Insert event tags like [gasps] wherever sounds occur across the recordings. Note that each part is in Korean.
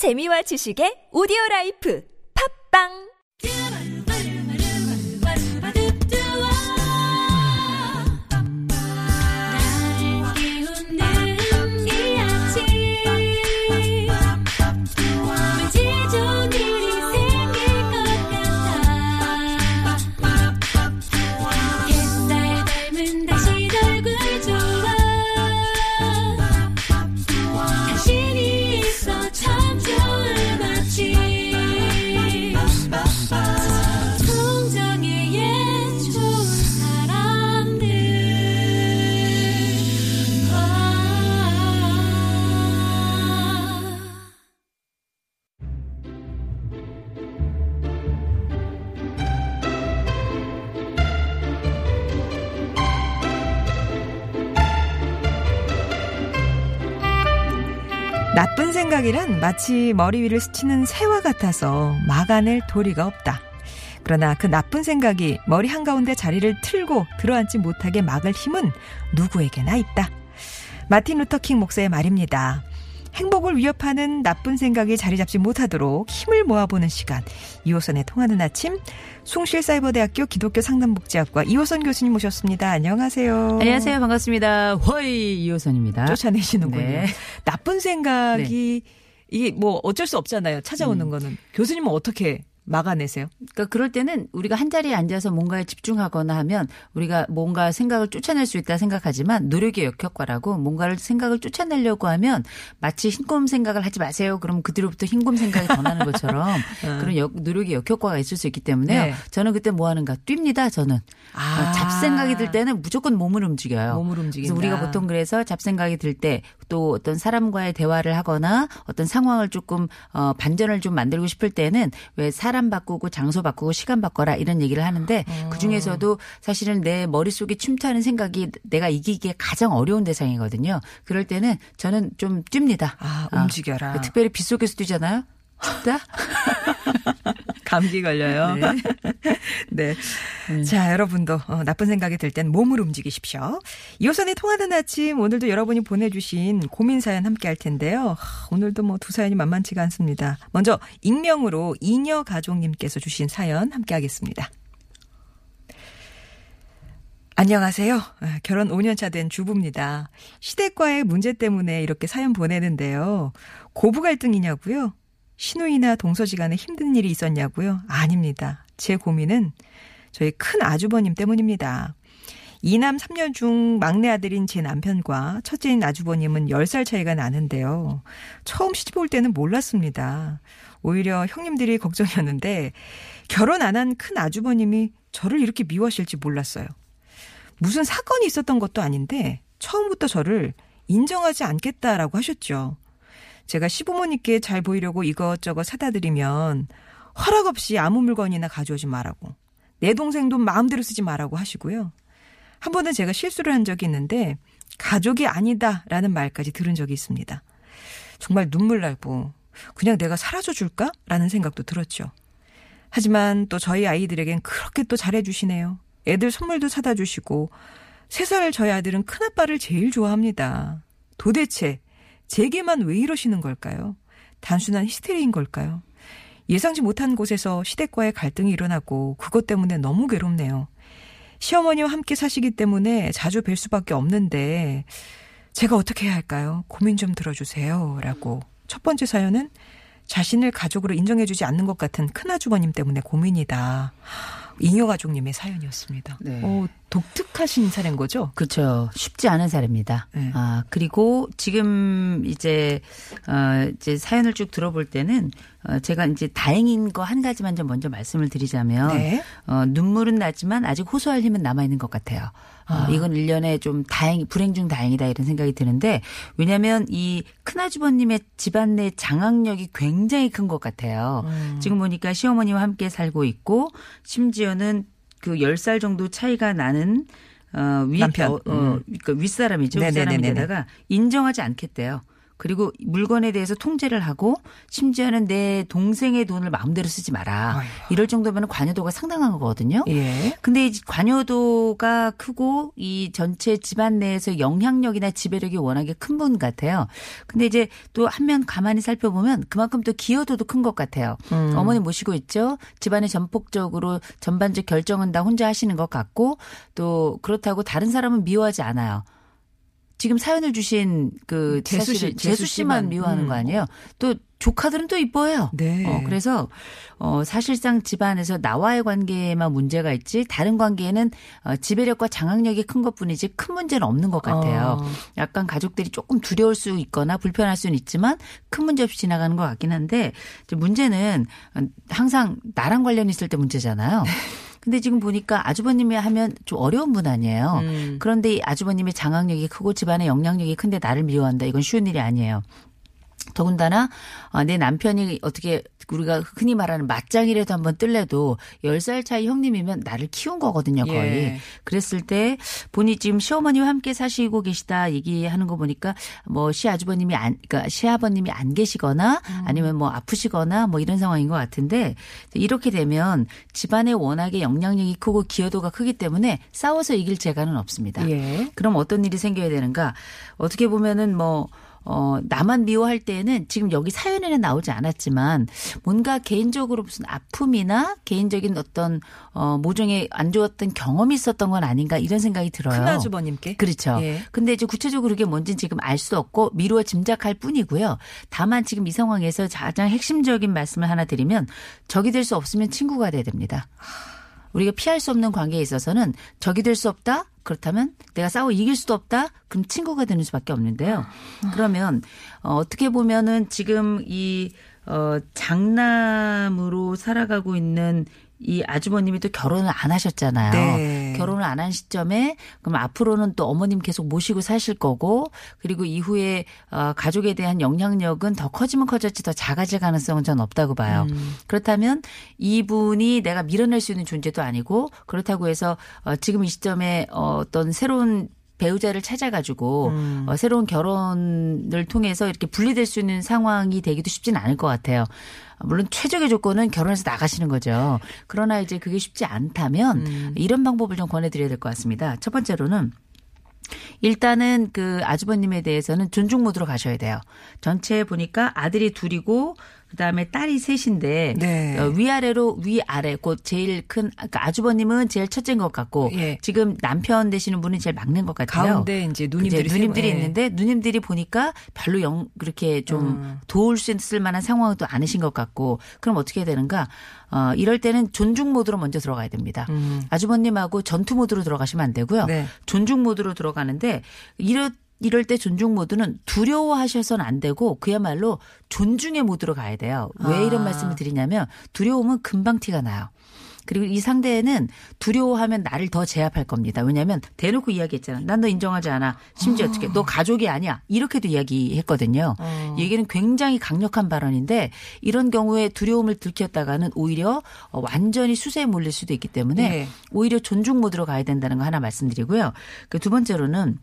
재미와 지식의 오디오 라이프. 팝빵 나쁜 생각이란 마치 머리 위를 스치는 새와 같아서 막아낼 도리가 없다. 그러나 그 나쁜 생각이 머리 한가운데 자리를 틀고 들어앉지 못하게 막을 힘은 누구에게나 있다. 마틴 루터킹 목사의 말입니다. 행복을 위협하는 나쁜 생각이 자리 잡지 못하도록 힘을 모아보는 시간. 이호선의 통하는 아침. 숭실사이버대학교 기독교 상담복지학과 이호선 교수님 모셨습니다. 안녕하세요. 안녕하세요. 반갑습니다. 허이 이호선입니다. 쫓아내시는군요. 네. 나쁜 생각이 이게 뭐 어쩔 수 없잖아요. 찾아오는 음. 거는 교수님은 어떻게 막아내세요? 그러니까 그럴 때는 우리가 한 자리에 앉아서 뭔가에 집중하거나 하면 우리가 뭔가 생각을 쫓아낼 수 있다 생각하지만 노력의 역효과라고 뭔가를 생각을 쫓아내려고 하면 마치 흰곰 생각을 하지 마세요. 그럼 그뒤로부터 흰곰 생각이 더 나는 것처럼 [laughs] 그런 역- 노력의 역효과가 있을 수 있기 때문에요. 네. 저는 그때 뭐 하는가? 뜁니다. 저는. 아. 어, 잡생각이 들 때는 무조건 몸을 움직여요. 몸을 움직인다. 그래서 우리가 보통 그래서 잡생각이 들 때 또 어떤 사람과의 대화를 하거나 어떤 상황을 조금 어 반전을 좀 만들고 싶을 때는 왜 사람 바꾸고 장소 바꾸고 시간 바꿔라 이런 얘기를 하는데 어. 그 중에서도 사실은 내 머릿속에 침투하는 생각이 내가 이기기에 가장 어려운 대상이거든요. 그럴 때는 저는 좀 뜁니다. 아, 아, 움직여라. 특별히 빗속에서 뛰잖아요. 춥다? [laughs] 감기 걸려요. [laughs] 네. [laughs] 자, 여러분도 어, 나쁜 생각이 들 땐 몸을 움직이십시오. 이호선의 통하는 아침 오늘도 여러분이 보내주신 고민 사연 함께 할 텐데요. 하, 오늘도 뭐 두 사연이 만만치가 않습니다. 먼저 익명으로 이녀 가족님께서 주신 사연 함께 하겠습니다. 안녕하세요. 아, 결혼 5년차 된 주부입니다. 시댁과의 문제 때문에 이렇게 사연 보내는데요. 고부 갈등이냐고요? 신우이나 동서지 간에 힘든 일이 있었냐고요? 아닙니다. 제 고민은 저희 큰 아주버님 때문입니다. 이남 3녀 중 막내 아들인 제 남편과 첫째인 아주버님은 10살 차이가 나는데요. 처음 시집 올 때는 몰랐습니다. 오히려 형님들이 걱정이었는데 결혼 안 한 큰 아주버님이 저를 이렇게 미워하실지 몰랐어요. 무슨 사건이 있었던 것도 아닌데 처음부터 저를 인정하지 않겠다라고 하셨죠. 제가 시부모님께 잘 보이려고 이것저것 사다 드리면 허락 없이 아무 물건이나 가져오지 말라고. 내 동생 돈 마음대로 쓰지 말라고 하시고요. 한 번은 제가 실수를 한 적이 있는데 가족이 아니다라는 말까지 들은 적이 있습니다. 정말 눈물 나고 그냥 내가 사라져 줄까라는 생각도 들었죠. 하지만 또 저희 아이들에겐 그렇게 또 잘해주시네요. 애들 선물도 사다 주시고 세 살 저희 아들은 큰아빠를 제일 좋아합니다. 도대체 제게만 왜 이러시는 걸까요? 단순한 히스테리인 걸까요? 예상치 못한 곳에서 시댁과의 갈등이 일어나고 그것 때문에 너무 괴롭네요. 시어머니와 함께 사시기 때문에 자주 뵐 수밖에 없는데 제가 어떻게 해야 할까요? 고민 좀 들어주세요. 라고. 첫 번째 사연은 자신을 가족으로 인정해주지 않는 것 같은 큰아주버님 때문에 고민이다. 잉여 가족님의 사연이었습니다. 네. 오, 독특하신 사례인 거죠? 그렇죠. 쉽지 않은 사례입니다. 네. 아, 그리고 지금 이제, 어, 이제 사연을 쭉 들어볼 때는, 어, 제가 이제 다행인 거 한 가지만 좀 먼저 말씀을 드리자면, 네. 어, 눈물은 나지만 아직 호소할 힘은 남아있는 것 같아요. 어, 아. 이건 일련의 좀 다행, 불행 중 다행이다 이런 생각이 드는데, 왜냐면 이 큰아주버님의 집안 내 장악력이 굉장히 큰 것 같아요. 음. 지금 보니까 시어머니와 함께 살고 있고, 심지어는 그 10살 정도 차이가 나는 어, 위, 남편. 어, 어, 음. 그러니까 윗사람이죠. 윗사람인데다가 인정하지 않겠대요. 그리고 물건에 대해서 통제를 하고 심지어는 내 동생의 돈을 마음대로 쓰지 마라. 아이고. 이럴 정도면 관여도가 상당한 거거든요. 예. 근데 이 관여도가 크고 이 전체 집안 내에서 영향력이나 지배력이 워낙에 큰 분 같아요. 근데 이제 또 한면 가만히 살펴보면 그만큼 또 기여도도 큰 것 같아요. 음. 어머니 모시고 있죠. 집안의 전폭적으로 전반적 결정은 다 혼자 하시는 것 같고 또 그렇다고 다른 사람은 미워하지 않아요. 지금 사연을 주신 그 재수 씨, 재수 씨만. 미워하는 음. 거 아니에요? 또 조카들은 또 이뻐요. 네. 어, 그래서 어 사실상 집안에서 나와의 관계에만 문제가 있지 다른 관계에는 어, 지배력과 장악력이 큰 것뿐이지 큰 문제는 없는 것 같아요. 어. 약간 가족들이 조금 두려울 수 있거나 불편할 수는 있지만 큰 문제 없이 지나가는 것 같긴 한데 문제는 항상 나랑 관련 있을 때 문제잖아요. 근데 지금 보니까 아주버님이 하면 좀 어려운 분 아니에요. 음. 그런데 이 아주버님의 장악력이 크고 집안의 영향력이 큰데 나를 미워한다. 이건 쉬운 일이 아니에요. 더군다나 어, 내 남편이 어떻게 우리가 흔히 말하는 맞짱이라도 한번 뜰래도 10살 차이 형님이면 나를 키운 거거든요, 거의. 예. 그랬을 때 본인이 지금 시어머니와 함께 사시고 계시다 얘기하는 거 보니까 뭐 시아주버님이 안, 그러니까 시아버님이 안 계시거나 아니면 뭐 아프시거나 뭐 이런 상황인 것 같은데 이렇게 되면 집안에 워낙에 영향력이 크고 기여도가 크기 때문에 싸워서 이길 재간은 없습니다. 예. 그럼 어떤 일이 생겨야 되는가? 어떻게 보면은 뭐 어, 나만 미워할 때는 지금 여기 사연에는 나오지 않았지만 뭔가 개인적으로 무슨 아픔이나 개인적인 어떤 어, 모종의 안 좋았던 경험이 있었던 건 아닌가 이런 생각이 들어요. 큰 아주버님께. 그렇죠. 예. 근데 이제 구체적으로 그게 뭔지는 지금 알 수 없고 미루어 짐작할 뿐이고요. 다만 지금 이 상황에서 가장 핵심적인 말씀을 하나 드리면 적이 될 수 없으면 친구가 돼야 됩니다. 우리가 피할 수 없는 관계에 있어서는 적이 될 수 없다? 그렇다면 내가 싸워 이길 수도 없다? 그럼 친구가 되는 수밖에 없는데요. 그러면 어, 어떻게 보면은 지금 이 어, 장남으로 살아가고 있는 이 아주버님이 또 결혼을 안 하셨잖아요. 네. 결혼을 안 한 시점에 그럼 앞으로는 또 어머님 계속 모시고 사실 거고 그리고 이후에 어, 가족에 대한 영향력은 더 커지면 커졌지 더 작아질 가능성은 전 없다고 봐요. 음. 그렇다면 이분이 내가 밀어낼 수 있는 존재도 아니고 그렇다고 해서 어, 지금 이 시점에 어, 어떤 새로운 배우자를 찾아가지고 음. 어, 새로운 결혼을 통해서 이렇게 분리될 수 있는 상황이 되기도 쉽지는 않을 것 같아요. 물론 최적의 조건은 결혼해서 나가시는 거죠. 그러나 이제 그게 쉽지 않다면 음. 이런 방법을 좀 권해드려야 될 것 같습니다. 첫 번째로는 일단은 그 아주버님에 대해서는 존중 모드로 가셔야 돼요. 전체에 보니까 아들이 둘이고 그다음에 딸이 셋인데 네. 어, 위아래로 위아래 곧 제일 큰 그러니까 아주버님은 제일 첫째인 것 같고 예. 지금 남편 되시는 분은 제일 막내인 것 같아요. 가운데 이제 누님들이 이제 누님들이 세 분, 예. 있는데 누님들이 보니까 별로 영 그렇게 좀 음. 도울 수 있을 만한 상황도 아니신 것 같고 그럼 어떻게 해야 되는가? 어 이럴 때는 존중 모드로 먼저 들어가야 됩니다. 음. 아주버님하고 전투 모드로 들어가시면 안 되고요. 네. 존중 모드로 들어가는데 이럴 이럴 때 존중 모드는 두려워하셔서는 안 되고 그야말로 존중의 모드로 가야 돼요. 왜 이런 아. 말씀을 드리냐면 두려움은 금방 티가 나요. 그리고 이 상대는 두려워하면 나를 더 제압할 겁니다. 왜냐하면 대놓고 이야기했잖아. 난 너 인정하지 않아. 심지어 어떻게 너 가족이 아니야. 이렇게도 이야기했거든요. 어. 이 얘기는 굉장히 강력한 발언인데 이런 경우에 두려움을 들켰다가는 오히려 어, 완전히 수세에 몰릴 수도 있기 때문에 네. 오히려 존중 모드로 가야 된다는 거 하나 말씀드리고요. 그 두 번째로는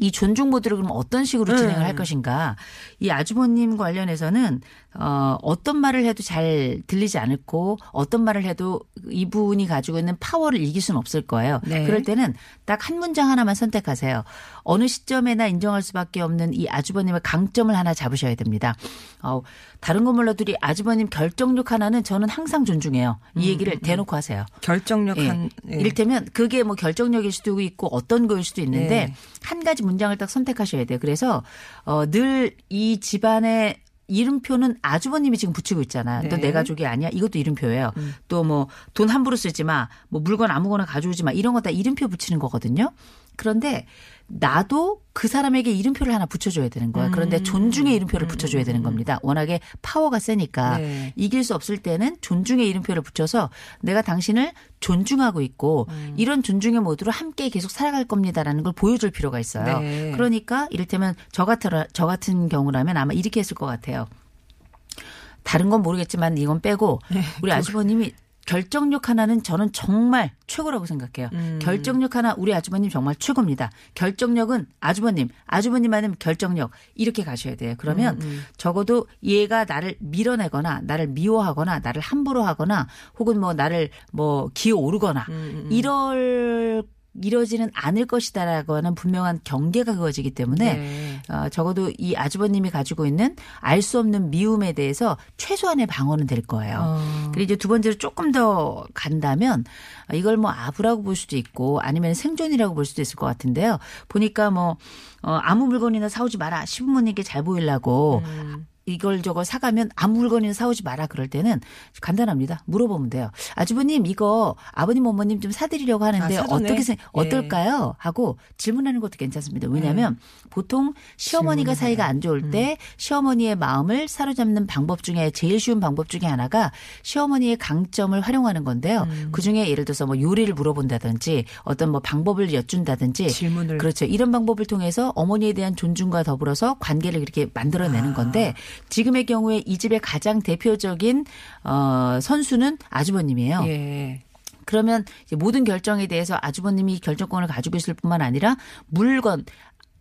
이 존중 모드를 그럼 어떤 식으로 음. 진행을 할 것인가? 이 아주버님 관련해서는 어 어떤 말을 해도 잘 들리지 않고 어떤 말을 해도 이분이 가지고 있는 파워를 이길 수는 없을 거예요. 네. 그럴 때는 딱 한 문장 하나만 선택하세요. 어느 시점에나 인정할 수밖에 없는 이 아주버님의 강점을 하나 잡으셔야 됩니다. 어 다른 거 몰라도 이 아주버님 결정력 하나는 저는 항상 존중해요. 이 얘기를 대놓고 하세요. 결정력 예. 한 예. 이를테면 그게 뭐 결정력일 수도 있고 어떤 거일 수도 있는데 네. 한 가지 문장을 딱 선택하셔야 돼요. 그래서 어, 늘 이 집안의 이름표는 아주버님이 지금 붙이고 있잖아. 너 네. 음. 내 가족이 아니야? 이것도 이름표예요. 또뭐 돈 함부로 쓰지 마. 뭐 물건 아무거나 가져오지 마. 이런 거 다 이름표 붙이는 거거든요. 그런데 나도 그 사람에게 이름표를 하나 붙여줘야 되는 거야. 음. 그런데 존중의 이름표를 붙여줘야 되는 겁니다. 워낙에 파워가 세니까 네. 이길 수 없을 때는 존중의 이름표를 붙여서 내가 당신을 존중하고 있고 음. 이런 존중의 모드로 함께 계속 살아갈 겁니다라는 걸 보여줄 필요가 있어요. 네. 그러니까 이를테면 저 같은 저 같은 경우라면 아마 이렇게 했을 것 같아요. 다른 건 모르겠지만 이건 빼고 네. 우리 아주버님이 결정력 하나는 저는 정말 최고라고 생각해요. 음. 결정력 하나 우리 아주버님 정말 최고입니다. 결정력은 아주버님, 아주버님만은 결정력 이렇게 가셔야 돼요. 그러면 음, 적어도 얘가 나를 밀어내거나 나를 미워하거나 나를 함부로 하거나 혹은 뭐 나를 뭐 기어 오르거나 음, 이럴 이러지는 않을 것이다라고 하는 분명한 경계가 그어지기 때문에 네. 어, 적어도 이 아주버님이 가지고 있는 알 수 없는 미움에 대해서 최소한의 방어는 될 거예요. 어. 그리고 이제 두 번째로 조금 더 간다면 이걸 뭐 아부라고 볼 수도 있고 아니면 생존이라고 볼 수도 있을 것 같은데요. 보니까 뭐 어, 아무 물건이나 사오지 마라. 시부모님께 잘 보이려고 음. 이걸 저걸 사가면 아무 물건이나 사오지 마라 그럴 때는 간단합니다. 물어보면 돼요. 아주버님 이거 아버님 어머님 좀 사드리려고 하는데 아? 어떻게 생 예. 어떨까요? 하고 질문하는 것도 괜찮습니다. 왜냐하면 보통 시어머니가 네. 질문을 사이가. 음. 안 좋을 때 시어머니의 마음을 사로잡는 방법 중에 제일 쉬운 방법 중에 하나가 시어머니의 강점을 활용하는 건데요. 음. 그 중에 예를 들어서 뭐 요리를 물어본다든지 어떤 뭐 방법을 여쭌다든지 질문을 그렇죠. 이런 방법을 통해서 어머니에 대한 존중과 더불어서 관계를 이렇게 만들어내는 건데 지금의 경우에 이 집의 가장 대표적인 어 선수는 아주버님이에요. 예. 그러면 모든 결정에 대해서 아주버님이 결정권을 가지고 있을 뿐만 아니라 물건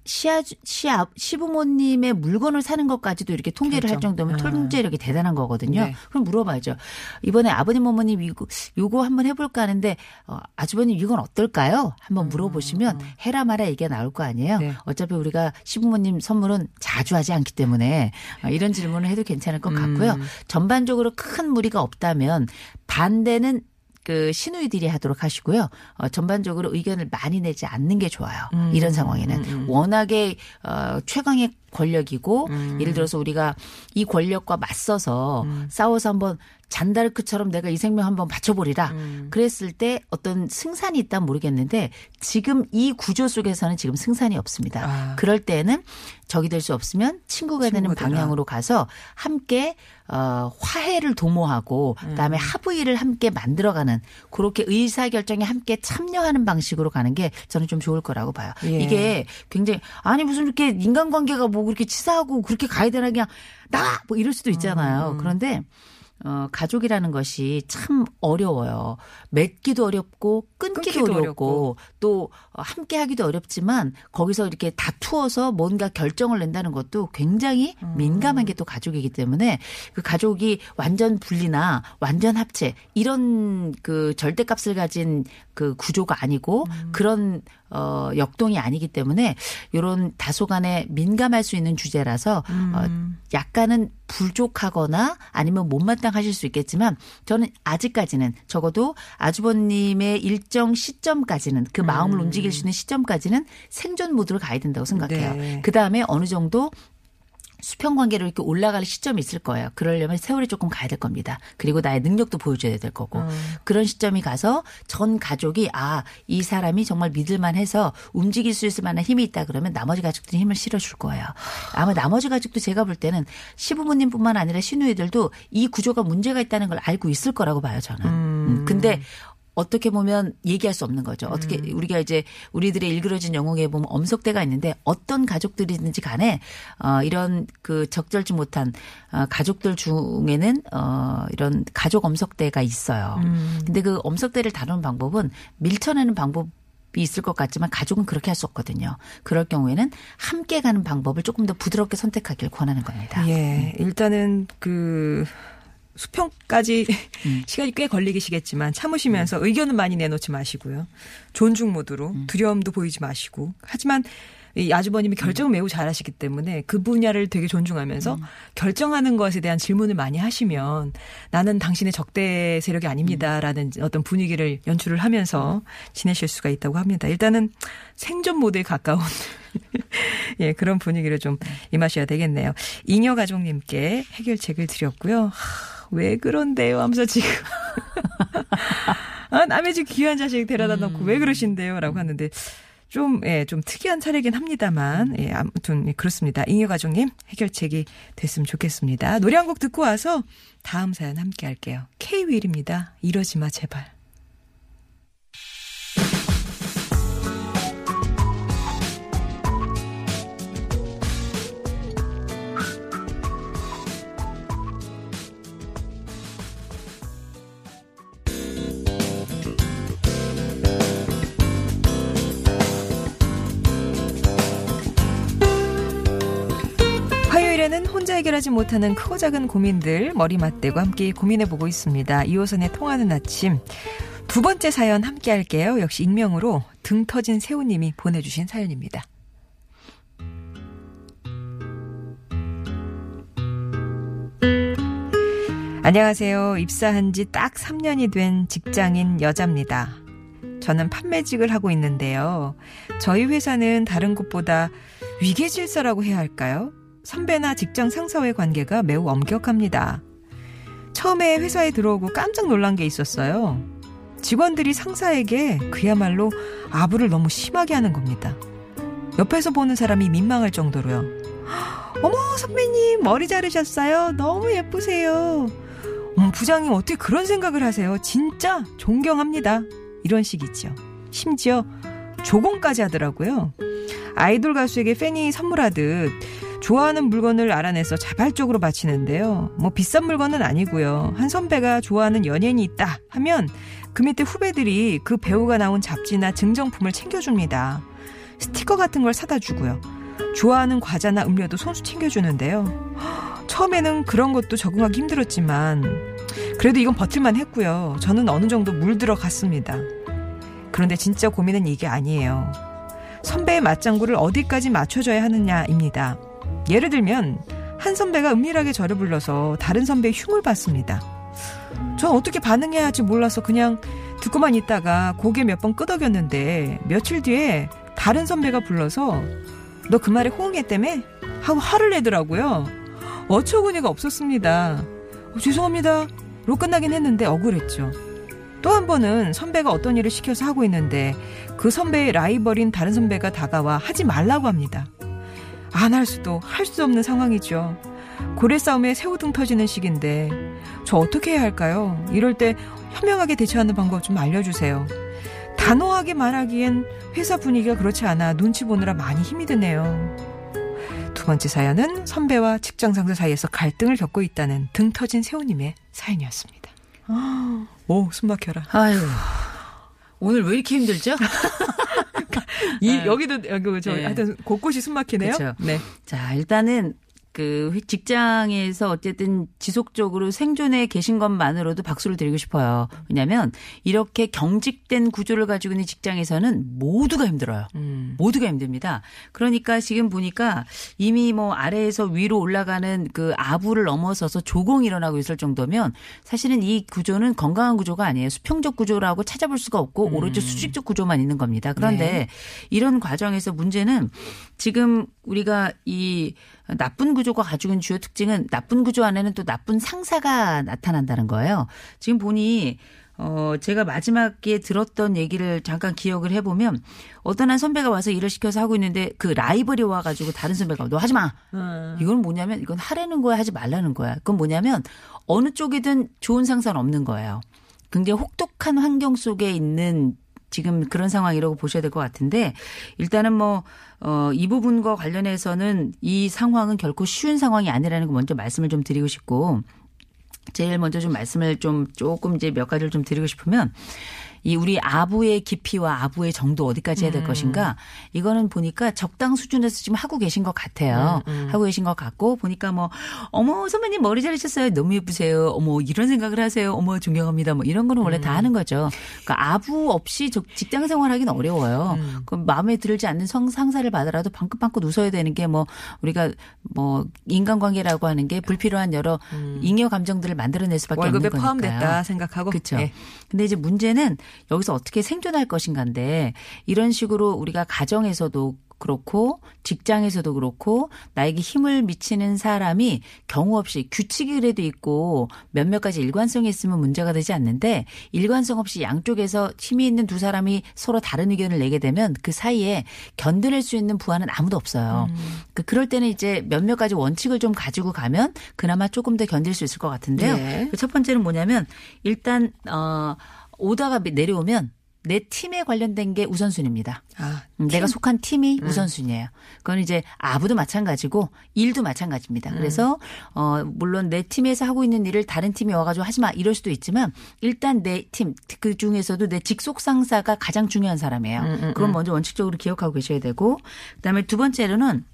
시아 시아 시부모님의 물건을 사는 것까지도 이렇게 통제를 할 결정. 정도면 아. 통제력이 대단한 거거든요. 네. 그럼 물어봐야죠. 이번에 아버님 어머님 이거 요거 한번 해볼까 하는데 어, 아주버님 이건 어떨까요? 한번 물어보시면 해라 마라 얘기가 나올 거 아니에요. 음. 네. 어차피 우리가 시부모님 선물은 자주 하지 않기 때문에 어, 이런 질문을 해도 괜찮을 것 같고요. 음. 전반적으로 큰 무리가 없다면 반대는 그 시누이들이 하도록 하시고요. 어, 전반적으로 의견을 많이 내지 않는 게 좋아요. 음. 이런 상황에는 워낙에 어, 최강의 권력이고 음. 예를 들어서 우리가 이 권력과 맞서서 싸워서 한번 잔다르크처럼 내가 이 생명 한번 바쳐버리라. 음. 그랬을 때 어떤 승산이 있다면 모르겠는데 지금 이 구조 속에서는 지금 승산이 없습니다. 아. 그럴 때는 적이 될 수 없으면 친구가 되는 친구들아. 방향으로 가서 함께 어, 화해를 도모하고 음. 그다음에 합의를 함께 만들어가는 그렇게 의사 결정에 함께 참여하는 방식으로 가는 게 저는 좀 좋을 거라고 봐요. 예. 이게 굉장히 아니 무슨 이렇게 인간관계가 뭐 그렇게 치사하고 그렇게 가야 되나 그냥 나와 뭐 이럴 수도 있잖아요. 음. 그런데 어, 가족이라는 것이 참 어려워요. 맺기도 어렵고 끊기도, 끊기도 어렵고, 또 어, 함께 하기도 어렵지만 거기서 이렇게 다투어서 뭔가 결정을 낸다는 것도 굉장히 음. 민감한 게 또 가족이기 때문에 그 가족이 완전 분리나 완전 합체 이런 그 절대값을 가진 그 구조가 아니고 음. 그런 어 역동이 아니기 때문에 요런 다소간에 민감할 수 있는 주제라서 음. 어 약간은 부족하거나 아니면 못마땅하실 수 있겠지만 저는 아직까지는 적어도 아주버님의 일정 시점까지는 그 마음을 움직일 수 있는 시점까지는 생존 모드로 가야 된다고 생각해요. 네. 그 다음에 어느 정도 수평 관계로 이렇게 올라갈 시점이 있을 거예요. 그러려면 세월이 조금 가야 될 겁니다. 그리고 나의 능력도 보여줘야 될 거고. 그런 시점이 가서 전 가족이 아, 이 사람이 정말 믿을만 해서 움직일 수 있을 만한 힘이 있다 그러면 나머지 가족들이 힘을 실어줄 거예요. 아마 나머지 가족도 제가 볼 때는 시부모님 뿐만 아니라 시누이들도 이 구조가 문제가 있다는 걸 알고 있을 거라고 봐요, 저는. 음, 근데 어떻게 보면 얘기할 수 없는 거죠. 어떻게 우리가 이제 우리들의 일그러진 영웅에 보면 엄석대가 있는데 어떤 가족들이든지 간에 어 이런 그 적절치 못한 어 가족들 중에는 어 이런 가족 엄석대가 있어요. 근데 그 엄석대를 다루는 방법은 밀쳐내는 방법 이 있을 것 같지만 가족은 그렇게 할 수 없거든요. 그럴 경우에는 함께 가는 방법을 조금 더 부드럽게 선택하길 권하는 겁니다. 예, 일단은 그 수평까지 음. [laughs] 시간이 꽤 걸리시겠지만 참으시면서 의견은 많이 내놓지 마시고요. 존중 모드로 음. 두려움도 보이지 마시고. 하지만 이 아주버님이 결정을 매우 잘하시기 때문에 그 분야를 되게 존중하면서 음. 결정하는 것에 대한 질문을 많이 하시면 나는 당신의 적대 세력이 아닙니다라는 어떤 분위기를 연출을 하면서 지내실 수가 있다고 합니다. 일단은 생존 모드에 가까운 [laughs] 예, 그런 분위기를 좀 임하셔야 되겠네요. 잉여 가족님께 해결책을 드렸고요. 하, 왜 그런데요? 하면서 지금. [laughs] 아, 남의 집 귀한 자식 데려다 놓고 왜 그러신데요? 라고 하는데 좀, 예, 좀 특이한 차례긴 합니다만, 예, 아무튼, 예, 그렇습니다. 잉여 가족님 해결책이 됐으면 좋겠습니다. 노래 한 곡 듣고 와서 다음 사연 함께 할게요. K-윌입니다. 이러지 마, 제발. 해결하지 못하는 크고 작은 고민들 머리 맞대고 함께 고민해 보고 있습니다. 2호선의 통하는 아침. 두 번째 사연 함께 할게요. 역시 익명으로 등 터진 새우님이 보내주신 사연입니다. 안녕하세요. 입사한 지 딱 3년이 된 직장인 여자입니다. 저는 판매직을 하고 있는데요. 저희 회사는 다른 곳보다 위계질서라고 해야 할까요? 선배나 직장 상사와의 관계가 매우 엄격합니다. 처음에 회사에 들어오고 깜짝 놀란 게 있었어요. 직원들이 상사에게 그야말로 아부를 너무 심하게 하는 겁니다. 옆에서 보는 사람이 민망할 정도로요. 어머, 선배님, 머리 자르셨어요? 너무 예쁘세요. 어머, 부장님, 어떻게 그런 생각을 하세요? 진짜 존경합니다. 이런 식이죠. 심지어 조공까지 하더라고요. 아이돌 가수에게 팬이 선물하듯 좋아하는 물건을 알아내서 자발적으로 바치는데요. 뭐 비싼 물건은 아니고요. 한 선배가 좋아하는 연예인이 있다 하면 그 밑에 후배들이 그 배우가 나온 잡지나 증정품을 챙겨줍니다. 스티커 같은 걸 사다 주고요. 좋아하는 과자나 음료도 손수 챙겨주는데요. [gasps] 처음에는 그런 것도 적응하기 힘들었지만 그래도 이건 버틸만 했고요. 저는 어느 정도 물들어 갔습니다. 그런데 진짜 고민은 이게 아니에요. 선배의 맞장구를 어디까지 맞춰줘야 하느냐입니다. 예를 들면 한 선배가 은밀하게 저를 불러서 다른 선배의 흉을 봤습니다. 전 어떻게 반응해야 할지 몰라서 그냥 듣고만 있다가 고개 몇 번 끄덕였는데 며칠 뒤에 다른 선배가 불러서 너 그 말에 호응했다며? 하고 화를 내더라고요. 어처구니가 없었습니다. 어, 죄송합니다. 로 끝나긴 했는데 억울했죠. 또 한 번은 선배가 어떤 일을 시켜서 하고 있는데 그 선배의 라이벌인 다른 선배가 다가와 하지 말라고 합니다. 안 할 수도 할 수 없는 상황이죠. 고래 싸움에 새우등 터지는 시기인데 저 어떻게 해야 할까요? 이럴 때 현명하게 대처하는 방법 좀 알려주세요. 단호하게 말하기엔 회사 분위기가 그렇지 않아 눈치 보느라 많이 힘이 드네요. 두 번째 사연은 선배와 직장 상사 사이에서 갈등을 겪고 있다는 등 터진 세호님의 사연이었습니다. 오, 숨 막혀라. 아유. 오늘 왜 이렇게 힘들죠? [laughs] 이 네. 여기도 여기 저 네. 하여튼 곳곳이 숨 막히네요. 그쵸. 네. 자, 일단은 그 직장에서 어쨌든 지속적으로 생존해 계신 것만으로도 박수를 드리고 싶어요. 왜냐하면 이렇게 경직된 구조를 가지고 있는 직장에서는 모두가 힘들어요. 음. 모두가 힘듭니다. 그러니까 지금 보니까 이미 뭐 아래에서 위로 올라가는 그 아부를 넘어서서 조공이 일어나고 있을 정도면 사실은 이 구조는 건강한 구조가 아니에요. 수평적 구조라고 찾아볼 수가 없고 오로지 수직적 구조만 있는 겁니다. 그런데 네. 이런 과정에서 문제는 지금 우리가 이 나쁜 구조가 가지고 있는 주요 특징은 나쁜 구조 안에는 또 나쁜 상사가 나타난다는 거예요. 지금 보니 어, 제가 마지막에 들었던 얘기를 잠깐 기억을 해보면 어떤 한 선배가 와서 일을 시켜서 하고 있는데 그 라이벌이 와가지고 다른 선배가 너 하지 마! 이건 뭐냐면 이건 하라는 거야 하지 말라는 거야. 그건 뭐냐면 어느 쪽이든 좋은 상사는 없는 거예요. 굉장히 혹독한 환경 속에 있는 지금 그런 상황이라고 보셔야 될 것 같은데 일단은 뭐, 어, 이 부분과 관련해서는 이 상황은 결코 쉬운 상황이 아니라는 거 먼저 말씀을 좀 드리고 싶고 제일 먼저 좀 말씀을 좀 조금 이제 몇 가지를 좀 드리고 싶으면 이 우리 아부의 깊이와 아부의 정도 어디까지 해야 될 것인가 이거는 보니까 적당 수준에서 지금 하고 계신 것 같아요. 하고 계신 것 같고 보니까 뭐 어머 선배님 머리 자르셨어요. 너무 예쁘세요. 어머 이런 생각을 하세요. 어머 존경합니다. 뭐 이런 거는 원래 다 하는 거죠. 그러니까 아부 없이 저- 직장 생활하기는 어려워요. 그 마음에 들지 않는 성 상사를 받아라도 방긋방긋 웃어야 되는 게 뭐 우리가 뭐 인간관계라고 하는 게 불필요한 여러 잉여 감정들을 만들어낼 수밖에 월급에 없는 거니까요. 포함됐다 생각하고. 그렇죠. 네. 근데 이제 문제는 여기서 어떻게 생존할 것인가인데 이런 식으로 우리가 가정에서도 그렇고 직장에서도 그렇고 나에게 힘을 미치는 사람이 경우 없이 규칙이 그래도 있고 몇몇 가지 일관성이 있으면 문제가 되지 않는데 일관성 없이 양쪽에서 힘이 있는 두 사람이 서로 다른 의견을 내게 되면 그 사이에 견뎌낼 수 있는 부하는 아무도 없어요. 그 그럴 때는 이제 몇몇 가지 원칙을 좀 가지고 가면 그나마 조금 더 견딜 수 있을 것 같은데요. 네. 그첫 번째는 뭐냐면 일단 어 오다가 내려오면 내 팀에 관련된 게 우선순위입니다. 아, 음, 내가 속한 팀이 우선순위예요. 그건 이제 아부도 마찬가지고 일도 마찬가지입니다. 그래서 어 물론 내 팀에서 하고 있는 일을 다른 팀이 와가지고 하지 마 이럴 수도 있지만 일단 내 팀 그 중에서도 내 직속 상사가 가장 중요한 사람이에요. 그건 먼저 원칙적으로 기억하고 계셔야 되고 그다음에 두 번째로는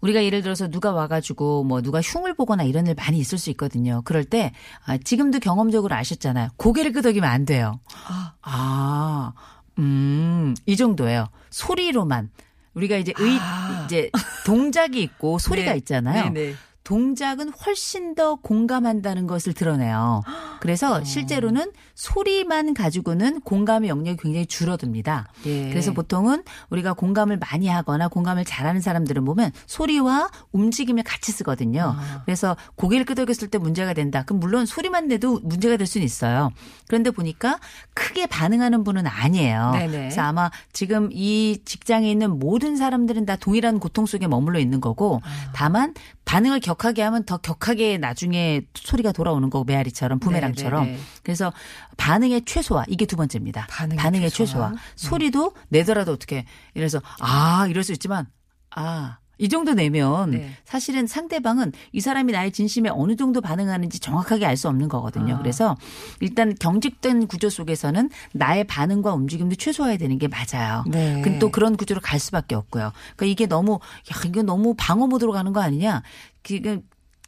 우리가 예를 들어서 누가 와가지고 뭐 누가 흉을 보거나 이런 일 많이 있을 수 있거든요. 그럴 때 아, 지금도 경험적으로 아셨잖아요. 고개를 끄덕이면 안 돼요. 아. 아, 음, 이 정도예요. 소리로만. 우리가 이제 의, 아. 이제 동작이 있고 소리가 네. 있잖아요. 네네. 동작은 훨씬 더 공감한다는 것을 드러내요. 그래서 실제로는 소리만 가지고는 공감의 영역이 굉장히 줄어듭니다. 예. 그래서 보통은 우리가 공감을 많이 하거나 공감을 잘하는 사람들은 보면 소리와 움직임을 같이 쓰거든요. 아. 그래서 고개를 끄덕였을 때 문제가 된다. 그럼 물론 소리만 내도 문제가 될 수는 있어요. 그런데 보니까 크게 반응하는 분은 아니에요. 네네. 그래서 아마 지금 이 직장에 있는 모든 사람들은 다 동일한 고통 속에 머물러 있는 거고 아. 다만 반응을 격하게 하면 더 격하게 나중에 소리가 돌아오는 거고 메아리처럼 부메랑처럼 네네네. 그래서 반응의 최소화 이게 두 번째입니다. 반응의 최소화. 음. 소리도 내더라도 어떻게 이래서 아 이럴 수 있지만 아. 이 정도 내면 네. 사실은 상대방은 이 사람이 나의 진심에 어느 정도 반응하는지 정확하게 알 수 없는 거거든요. 아. 그래서 일단 경직된 구조 속에서는 나의 반응과 움직임도 최소화해야 되는 게 맞아요. 네. 근데 또 그런 구조로 갈 수밖에 없고요. 그러니까 이게 너무 야 이거 너무 방어 모드로 가는 거 아니냐? 그,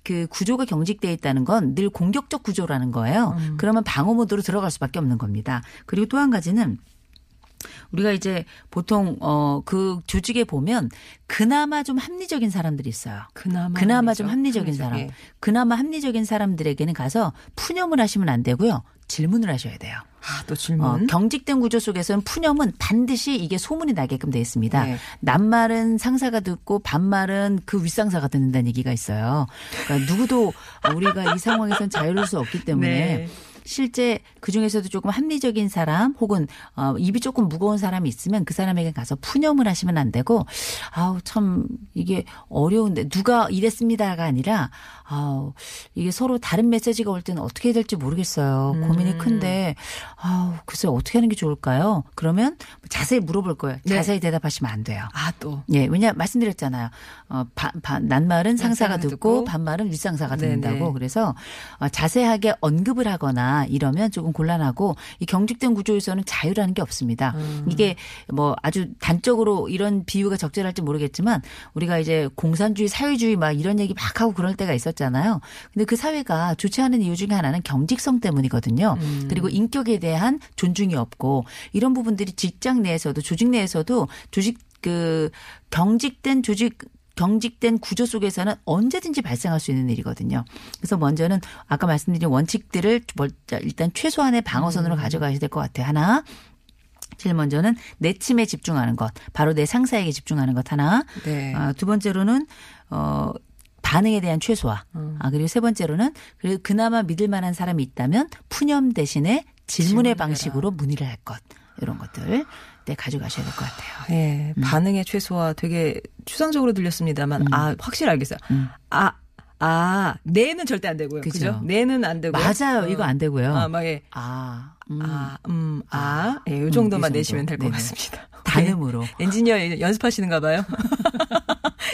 그 구조가 경직돼 있다는 건 늘 공격적 구조라는 거예요. 음. 그러면 방어 모드로 들어갈 수밖에 없는 겁니다. 그리고 또 한 가지는 우리가 이제 보통 어 그 조직에 보면 그나마 좀 합리적인 사람들이 있어요. 그나마 그나마. 좀 합리적인 합리적, 사람. 예. 그나마 합리적인 사람들에게는 가서 푸념을 하시면 안 되고요. 질문을 하셔야 돼요. 아, 또 어, 질문. 경직된 구조 속에서는 푸념은 반드시 이게 소문이 나게끔 되어 있습니다. 네. 낱말은 상사가 듣고 반말은 그 윗상사가 듣는다는 얘기가 있어요. 그러니까 누구도 우리가 이 상황에선 자유로울 수 없기 때문에 네. 실제 그 중에서도 조금 합리적인 사람 혹은 어, 입이 조금 무거운 사람이 있으면 그 사람에게 가서 푸념을 하시면 안 되고 아우 참 이게 어려운데 누가 이랬습니다가 아니라 아우 이게 서로 다른 메시지가 올 때는 어떻게 해야 될지 모르겠어요. 음. 고민이 큰데 아우 글쎄 어떻게 하는 게 좋을까요? 그러면 자세히 물어볼 거예요. 네. 자세히 대답하시면 안 돼요. 아, 또. 예, 왜냐 말씀드렸잖아요. 어, 바, 바, 낱말은 상사가 듣고, 듣고 반말은 윗상사가 네네. 듣는다고. 그래서 어, 자세하게 언급을 하거나 이러면 조금 곤란하고 이 경직된 구조에서는 자유라는 게 없습니다. 음. 이게 뭐 아주 단적으로 이런 비유가 적절할지 모르겠지만 우리가 이제 공산주의, 사회주의 막 이런 얘기 막 하고 그럴 때가 있었잖아요. 근데 그 사회가 좋지 않은 이유 중에 하나는 경직성 때문이거든요. 음. 그리고 인격에 대한 존중이 없고 이런 부분들이 직장 내에서도 조직 내에서도 조직 그 경직된 조직 경직된 구조 속에서는 언제든지 발생할 수 있는 일이거든요. 그래서 먼저는 아까 말씀드린 원칙들을 먼저 일단 최소한의 방어선으로 가져가야 될 것 같아요. 하나. 제일 먼저는 내침에 집중하는 것, 바로 내 상사에게 집중하는 것 하나. 네. 아, 두 번째로는 어 반응에 대한 최소화. 음. 아 그리고 세 번째로는 그리고 그나마 믿을 만한 사람이 있다면 푸념 대신에 질문의 질문해라. 방식으로 문의를 할 것. 이런 것들 네 가져가셔야 될 것 같아요. 예, 음. 반응의 최소화 되게 추상적으로 들렸습니다만, 아, 확실히 알겠어요. 음. 아, 아, 네는 절대 안 되고요. 그죠. 그죠? 네는 안 되고요. 맞아요. 이거 안 되고요. 아, 막, 예. 아, 음. 아, 음, 아, 아, 예, 요 음, 정도만 이 정도. 내시면 될 것. 같습니다. 단음으로. 예, 엔지니어 연습하시는가 봐요. [laughs]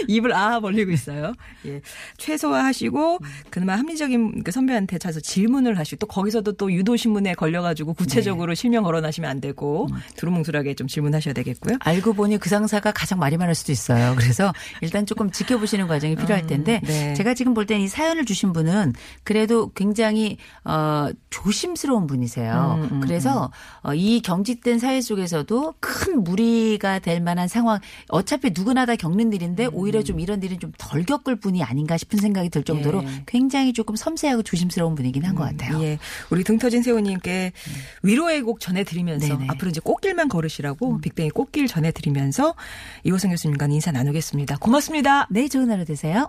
[laughs] 입을 아 벌리고 있어요. 예. 최소화하시고 그나마 합리적인 그 선배한테 차서 질문을 하시고 또 거기서도 또 유도 신문에 걸려가지고 구체적으로 네. 실명 걸어나시면 안 되고 음. 두루뭉술하게 좀 질문하셔야 되겠고요. 알고 보니 그 상사가 가장 말이 많을 수도 있어요. 그래서 [laughs] 일단 조금 지켜보시는 과정이 필요할 텐데 네. 제가 지금 볼 때는 이 사연을 주신 분은 그래도 굉장히 어 조심스러운 분이세요. 음, 음, 그래서 어, 이 경직된 사회 속에서도 큰 무리가 될 만한 상황 어차피 누구나 다 겪는 일인데 오히려 좀 이런 일은 좀 덜 겪을 분이 아닌가 싶은 생각이 들 정도로 예. 굉장히 조금 섬세하고 조심스러운 분이긴 한것 같아요. 예. 우리 등 터진 새우님께 위로의 곡 전해드리면서 네네. 음. 앞으로 이제 꽃길만 걸으시라고 빅뱅의 꽃길 전해드리면서 이호성 교수님과 인사 나누겠습니다. 고맙습니다. 네, 좋은 하루 되세요.